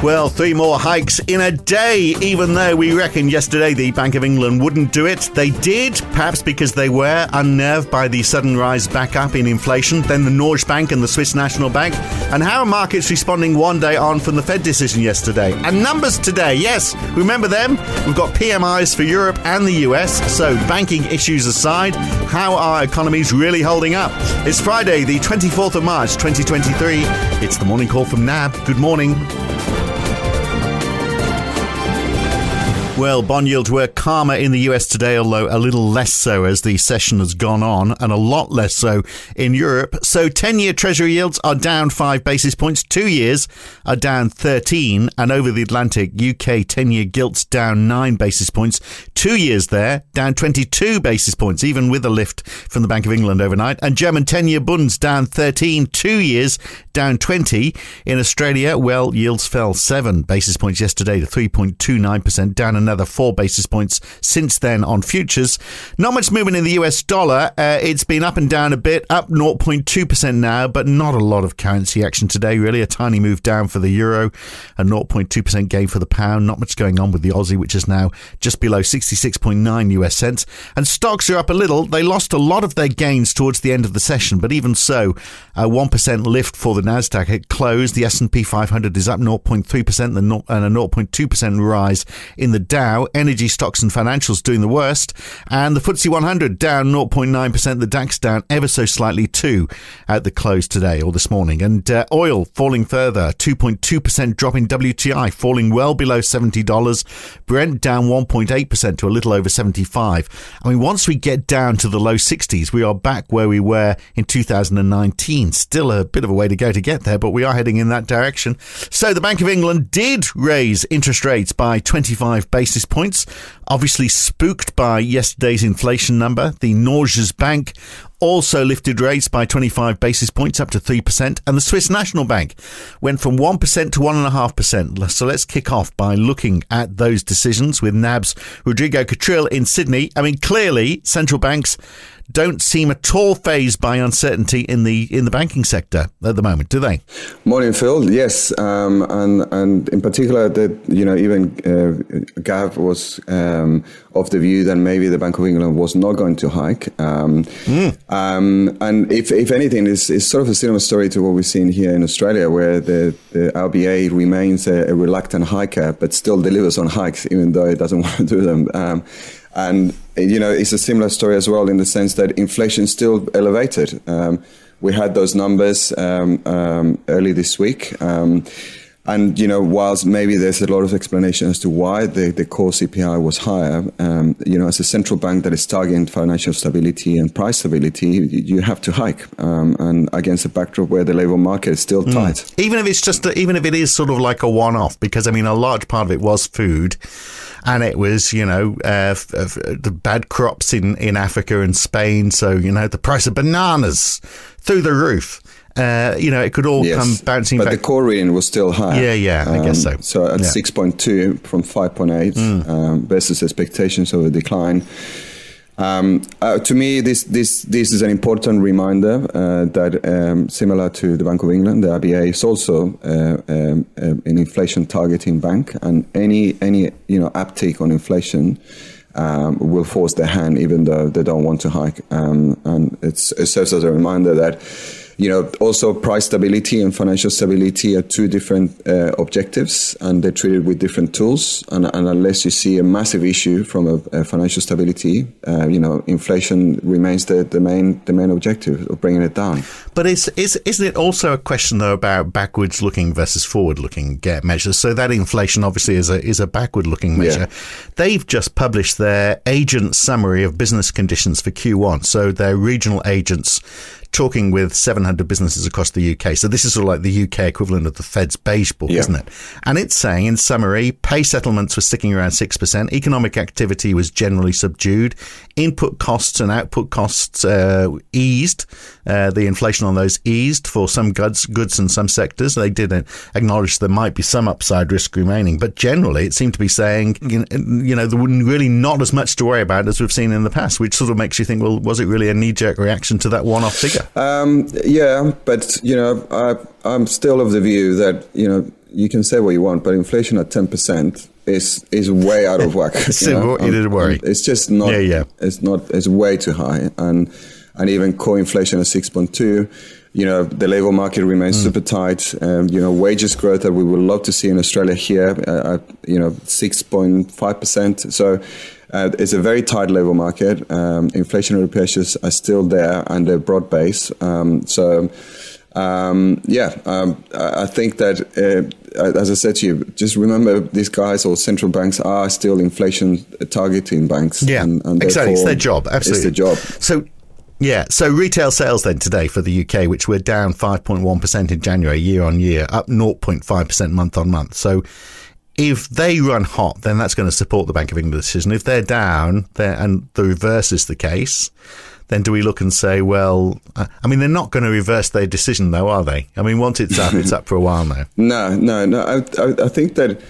Well, three more hikes in a day, even though we reckoned yesterday the Bank of England wouldn't do it. They did, perhaps because they were unnerved by the sudden rise back up in inflation, then the Norges Bank and the Swiss National Bank. And how are markets responding one day on from the Fed decision yesterday? And numbers today, yes, remember them? We've got PMIs for Europe and the US, so banking issues aside, how are economies really holding up? It's Friday, the 24th of March, 2023. It's the morning call from NAB. Good morning. Well, bond yields were calmer in the US today, although a little less so as the session has gone on, and a lot less so in Europe. So 10 year Treasury yields are down 5 basis points, 2 years are down 13, and over the Atlantic, UK 10 year gilts down 9 basis points, 2 years there down 22 basis points, even with a lift from the Bank of England overnight, and German 10 year bunds down 13, 2 years down 20. In Australia, well, yields fell 7 basis points yesterday to 3.29%, down another 4 basis points since then on futures. Not much movement in the US dollar. Uh, it's been up and down a bit, up 0.2% now, but not a lot of currency action today, really. A tiny move down for the euro, a 0.2% gain for the pound. Not much going on with the Aussie, which is now just below 66.9 US cents. And stocks are up a little. They lost a lot of their gains towards the end of the session, but even so, a 1% lift for the Nasdaq. It closed. The S&P 500 is up 0.3% and a 0.2% rise in the. Energy stocks and financials doing the worst, and the FTSE 100 down 0.9%. The DAX down ever so slightly too at the close today or this morning. And uh, oil falling further, 2.2% drop in WTI, falling well below $70. Brent down 1.8% to a little over 75. I mean, once we get down to the low 60s, we are back where we were in 2019. Still a bit of a way to go to get there, but we are heading in that direction. So the Bank of England did raise interest rates by 25 basis points, obviously spooked by yesterday's inflation number. The Norges Bank also lifted rates by 25 basis points up to 3%, and the Swiss National Bank went from 1% to 1.5%. So let's kick off by looking at those decisions with NAB's Rodrigo Catril in Sydney. I mean, clearly, central banks don't seem at all fazed by uncertainty in the in the banking sector at the moment, do they? Morning, Phil. Yes, um, and and in particular, that you know even uh, Gav was um, of the view that maybe the Bank of England was not going to hike, um, mm. and if if anything, it's, it's sort of a similar story to what we've seen here in Australia, where the, the RBA remains a, a reluctant hiker, but still delivers on hikes, even though it doesn't want to do them. And, you know, it's a similar story as well in the sense that inflation is still elevated. Um, we had those numbers um, um, early this week. Um, and, you know, whilst maybe there's a lot of explanation as to why the, the core CPI was higher, um, you know, as a central bank that is targeting financial stability and price stability, you have to hike. Um, and against a backdrop where the labor market is still hmm. tight. Mm. Even if it's just, a, even if it is sort of like a one off, because, I mean, a large part of it was food and it was you know uh, f- f- the bad crops in in Africa and Spain. So you know the price of bananas through the roof. Uh, you know, it could all yes, come bouncing but back. But the core reading was still high. Yeah, yeah, um, I guess so. So at yeah. 6.2 from 5.8 mm. um, versus expectations of a decline. Um, uh, to me, this this this is an important reminder uh, that um, similar to the Bank of England, the RBA is also uh, um, uh, an inflation targeting bank, and any any you know uptake on inflation. Um, will force their hand even though they don't want to hike. Um, and it serves as a reminder that you know, also price stability and financial stability are two different uh, objectives, and they're treated with different tools. And, and, unless you see a massive issue from a, a financial stability, uh, you know, inflation remains the, the main the main objective of bringing it down. But is, is isn't it also a question though about backwards looking versus forward looking measures? So that inflation obviously is a is a backward looking measure. Yeah. They've just published their agent summary of business conditions for Q1. So their regional agents talking with 700 businesses across the UK. So this is sort of like the UK equivalent of the Fed's beige book, yeah. isn't it? And it's saying, in summary, pay settlements were sticking around 6%. Economic activity was generally subdued. Input costs and output costs uh, eased. Uh, the inflation on those eased for some goods, goods and some sectors. They didn't acknowledge there might be some upside risk remaining, but generally it seemed to be saying, you know, there wouldn't really not as much to worry about as we've seen in the past, which sort of makes you think, well, was it really a knee jerk reaction to that one off figure? Um, yeah, but you know, I, I'm still of the view that you know you can say what you want, but inflation at ten percent is is way out of whack. you know? it is worry. It's just not. Yeah, yeah. It's not. It's way too high, and and even core inflation at six point two. You know, the labor market remains mm. super tight. Um, you know, wages growth that we would love to see in Australia here uh, at you know six point five percent. So. Uh, it's a very tight labor market. Um, inflationary pressures are still there and they're broad based. Um, so, um, yeah, um, I think that, uh, as I said to you, just remember these guys or central banks are still inflation targeting banks. Yeah, and, and exactly. It's their job. Absolutely. It's their job. So, yeah, so retail sales then today for the UK, which were down 5.1% in January year on year, up 0.5% month on month. So if they run hot, then that's going to support the Bank of England decision. If they're down, they're, and the reverse is the case, then do we look and say, well, uh, I mean, they're not going to reverse their decision, though, are they? I mean, once it's up, it's up for a while now. No, no, no. I, I, I think that,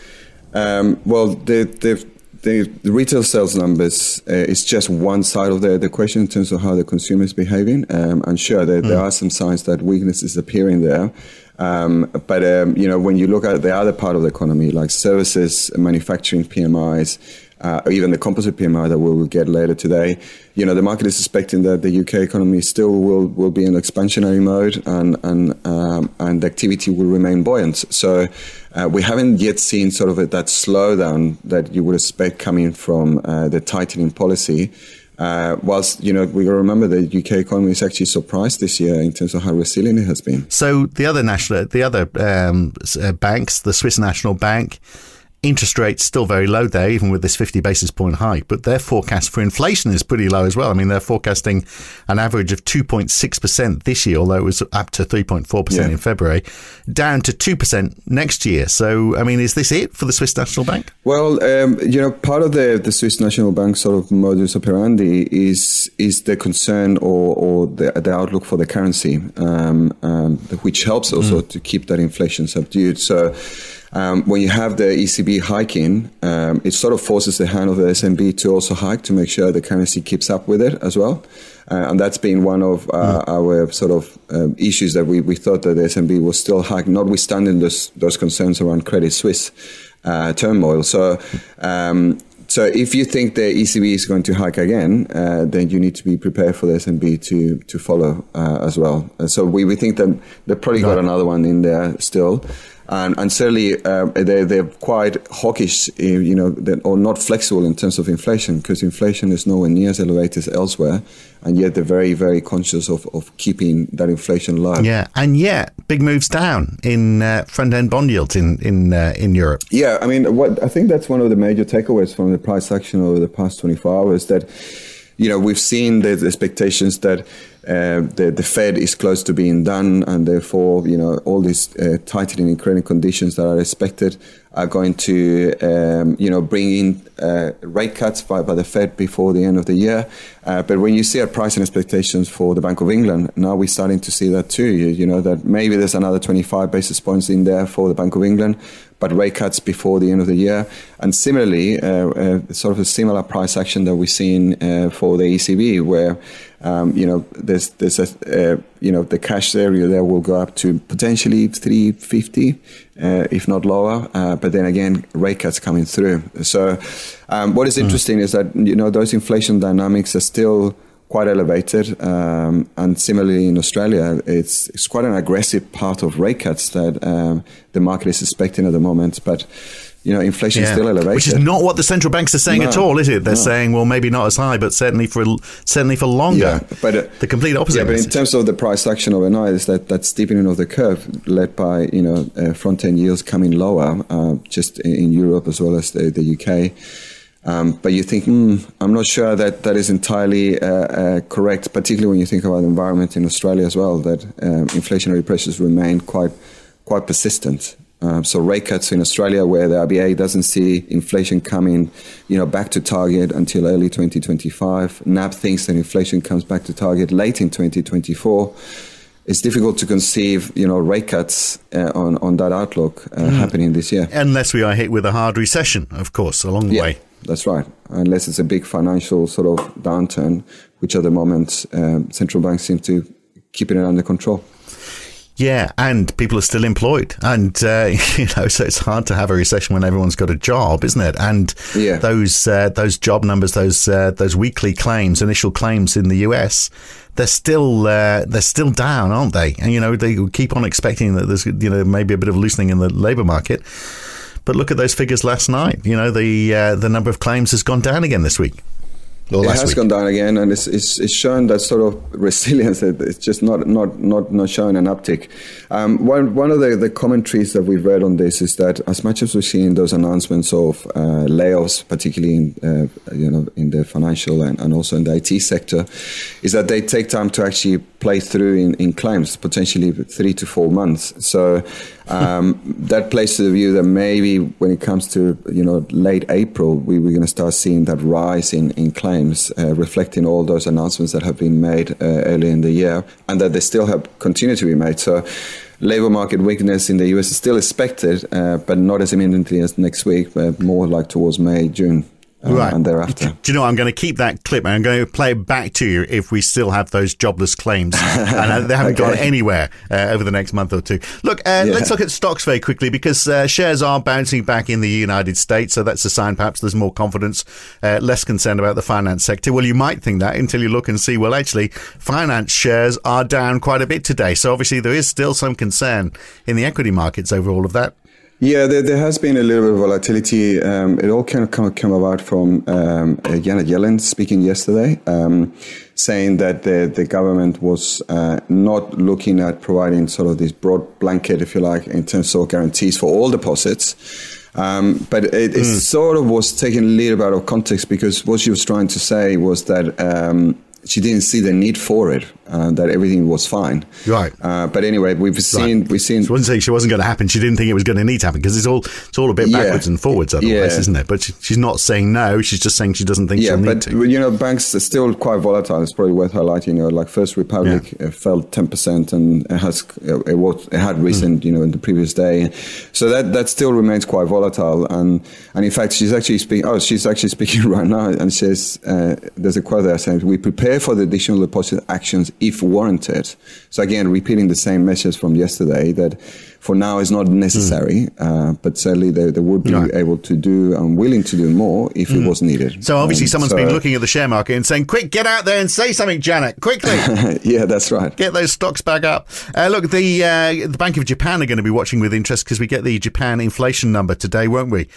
um, well, the, the, the, the, retail sales numbers uh, is just one side of the, the question in terms of how the consumer is behaving. Um, and sure, there, mm. there are some signs that weakness is appearing there. Um, but um, you know, when you look at the other part of the economy, like services, manufacturing PMIs, uh, or even the composite PMI that we'll get later today, you know, the market is expecting that the UK economy still will, will be in expansionary mode and and um, and activity will remain buoyant. So uh, we haven't yet seen sort of a, that slowdown that you would expect coming from uh, the tightening policy. Uh, whilst you know we remember the UK economy is actually surprised this year in terms of how resilient it has been. So the other national, the other um, uh, banks, the Swiss National Bank, interest rates still very low there, even with this 50 basis point hike. But their forecast for inflation is pretty low as well. I mean, they're forecasting an average of 2.6% this year, although it was up to 3.4% yeah. in February, down to 2% next year. So, I mean, is this it for the Swiss National Bank? Well, um, you know, part of the, the Swiss National Bank sort of modus operandi is is the concern or, or the, the outlook for the currency, um, um, which helps also mm. to keep that inflation subdued. So, um, when you have the ECB hiking, um, it sort of forces the hand of the SNB to also hike to make sure the currency keeps up with it as well. Uh, and that's been one of uh, mm. our sort of um, issues that we, we thought that the SNB was still hike, notwithstanding those, those concerns around Credit Suisse uh, turmoil. So, um, so if you think the ECB is going to hike again, uh, then you need to be prepared for the SNB to to follow uh, as well. so we, we think that they've probably got another one in there still and, and certainly uh, they, they're quite hawkish, eh, you know, or not flexible in terms of inflation, because inflation is nowhere near as elevated as elsewhere, and yet they're very, very conscious of, of keeping that inflation low. Yeah, and yet big moves down in uh, front end bond yields in in uh, in Europe. Yeah, I mean, what I think that's one of the major takeaways from the price action over the past 24 hours that you know, we've seen the expectations that uh, the, the Fed is close to being done, and therefore, you know, all these uh, tightening in credit conditions that are expected are going to, um, you know, bring in uh, rate cuts by, by the Fed before the end of the year. Uh, but when you see our pricing expectations for the Bank of England, now we're starting to see that too. You, you know, that maybe there's another 25 basis points in there for the Bank of England, but rate cuts before the end of the year. And similarly, uh, uh, sort of a similar price action that we've seen uh, for the ECB, where um, you know there's there's a uh, you know the cash area there will go up to potentially 350, uh, if not lower. Uh, but then again, rate cuts coming through. So um, what is hmm. interesting mm. is that you know those inflation dynamics are still quite elevated. Um, and similarly in Australia, it's, it's quite an aggressive part of rate cuts that um, the market is expecting at the moment. But you know, inflation yeah. is still elevated, which is not what the central banks are saying no, at all, is it? They're no. saying, well, maybe not as high, but certainly for certainly for longer. Yeah, but uh, the complete opposite. Yeah, but in terms of the price action overnight, is that that steepening of the curve led by you know uh, front end yields coming lower, uh, just in, in, Europe as well as the, the UK. Um, but you think, mm, I'm not sure that that is entirely uh, uh, correct, particularly when you think about the environment in Australia as well, that um, inflationary pressures remain quite quite persistent. Um, so rate cuts in Australia, where the RBA doesn't see inflation coming, you know, back to target until early 2025. NAB thinks that inflation comes back to target late in 2024 it's difficult to conceive, you know, rate cuts uh, on on that outlook uh, mm. happening this year, unless we are hit with a hard recession, of course, along the yeah. way. That's right. Unless it's a big financial sort of downturn, which at the moment um, central banks seem to keeping it under control. Yeah, and people are still employed, and uh, you know, so it's hard to have a recession when everyone's got a job, isn't it? And yeah. those uh, those job numbers, those uh, those weekly claims, initial claims in the US, they're still uh, they're still down, aren't they? And you know, they keep on expecting that there's you know maybe a bit of loosening in the labour market. But look at those figures last night. You know, the uh, the number of claims has gone down again this week it has week. gone down again, and it's, it's, it's shown that sort of resilience. It's just not not not not showing an uptick. Um, one one of the, the commentaries that we've read on this is that as much as we're seeing those announcements of uh, layoffs, particularly in uh, you know in the financial and, and also in the IT sector, is that they take time to actually play through in, in claims, potentially three to four months. So um, that to the view that maybe when it comes to you know late April, we, we're going to start seeing that rise in in claims, uh, reflecting all those announcements that have been made uh, early in the year, and that they still have continued to be made. So labor market weakness in the US is still expected, uh, but not as imminently as next week, but more like towards May, June uh, right. and thereafter. Do you know, I'm going to keep that clip and I'm going to play it back to you if we still have those jobless claims and they haven't okay. gone anywhere uh, over the next month or two. Look, uh, yeah. let's look at stocks very quickly because uh, shares are bouncing back in the United States. So that's a sign perhaps there's more confidence, uh, less concern about the finance sector. Well, you might think that until you look and see, well, actually, finance shares are down quite a bit today. So obviously there is still some concern in the equity markets over all of that. Yeah, there, there, has been a little bit of volatility. Um, it all kind of come, came about from um, uh, Janet Yellen speaking yesterday, um, saying that the, the government was uh, not looking at providing sort of this broad blanket, if you like, in terms of guarantees for all deposits. Um, but it, it mm. sort of was taken a little bit out of context because what she was trying to say was that um, she didn't see the need for it, uh, that everything was fine. Right. Uh, but anyway, we've seen right. we've seen. She wasn't saying she wasn't going to happen. She didn't think it was going to need to happen because it's all it's all a bit backwards yeah. and forwards otherwise, yeah. isn't it? But she, she's not saying no. She's just saying she doesn't think yeah, she'll need to. you know, banks are still quite volatile. It's probably worth highlighting. You know, like First Republic yeah. fell ten percent, and it has it was it had recent. Mm. You know, in the previous day, so that that still remains quite volatile. And and in fact, she's actually speaking. Oh, she's actually speaking right now, and says uh, there's a quote there saying, "We prepare for the additional deposit actions if warranted. So again, repeating the same message from yesterday that for now is not necessary, mm. uh, but certainly they, they would be right. able to do and willing to do more if mm. it was needed. So obviously um, someone's so, been looking at the share market and saying, quick, get out there and say something, Janet, quickly. yeah, that's right. Get those stocks back up. Uh, look, the, uh, the Bank of Japan are going to be watching with interest because we get the Japan inflation number today, won't we?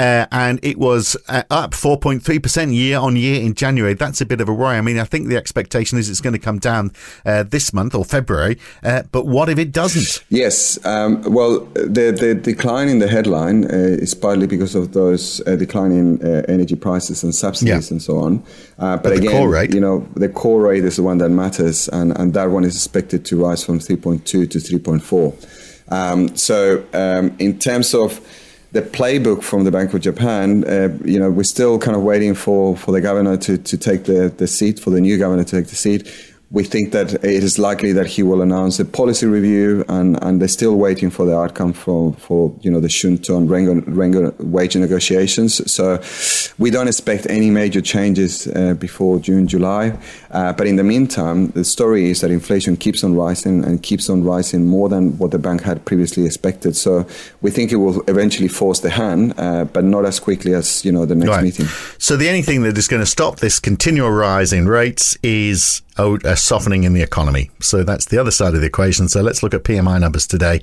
Uh, and it was uh, up 4.3% year on year in January. That's a bit of a worry. I mean, I think the expectation is it's going to come down uh, this month or February. Uh, but what if it doesn't? Yes. Um, well, the, the decline in the headline uh, is partly because of those uh, declining energy prices and subsidies yeah. and so on. but, but again, you know, the core rate is the one that matters, and, and that one is expected to rise from 3.2 to 3.4. Um, so, um, in terms of the playbook from the Bank of Japan, uh, you know, we're still kind of waiting for, for the governor to, to take the, the seat, for the new governor to take the seat we think that it is likely that he will announce a policy review, and, and they're still waiting for the outcome for, for you know the Shunto and Rengo, Rengo wage negotiations. So we don't expect any major changes uh, before June, July. Uh, but in the meantime, the story is that inflation keeps on rising and keeps on rising more than what the bank had previously expected. So we think it will eventually force the hand, uh, but not as quickly as you know the next right. meeting. So the only thing that is going to stop this continual rise in rates is a softening in the economy. So that's the other side of the equation. So let's look at PMI numbers today.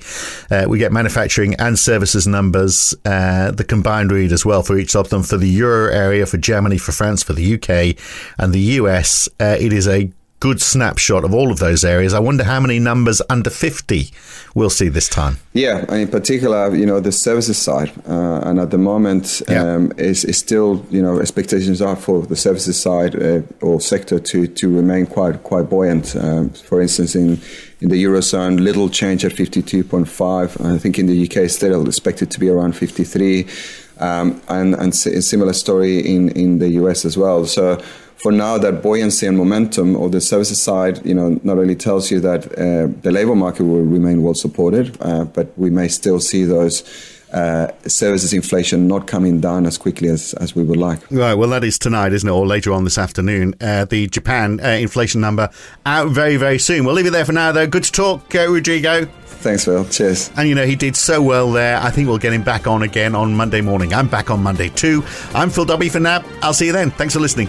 Uh, we get manufacturing and services numbers, uh, the combined read as well for each of them for the euro area, for Germany, for France, for the UK, and the US. Uh, it is a good snapshot of all of those areas. I wonder how many numbers under 50 we'll see this time. Yeah, in particular, you know, the services side. Uh, and at the moment, yeah. um, is, is still, you know, expectations are for the services side uh, or sector to, to remain quite quite buoyant. Um, for instance, in in the Eurozone, little change at 52.5. I think in the UK, still expected to be around 53. Um, and, and a similar story in, in the US as well. So for now, that buoyancy and momentum of the services side, you know, not only tells you that uh, the labor market will remain well supported, uh, but we may still see those uh, services inflation not coming down as quickly as, as we would like. Right, well, that is tonight, isn't it, or later on this afternoon? Uh, the Japan uh, inflation number out very, very soon. We'll leave it there for now, though. Good to talk, uh, Rodrigo. Thanks, Phil. Cheers. And you know, he did so well there. I think we'll get him back on again on Monday morning. I'm back on Monday too. I'm Phil Dobbie for now. I'll see you then. Thanks for listening.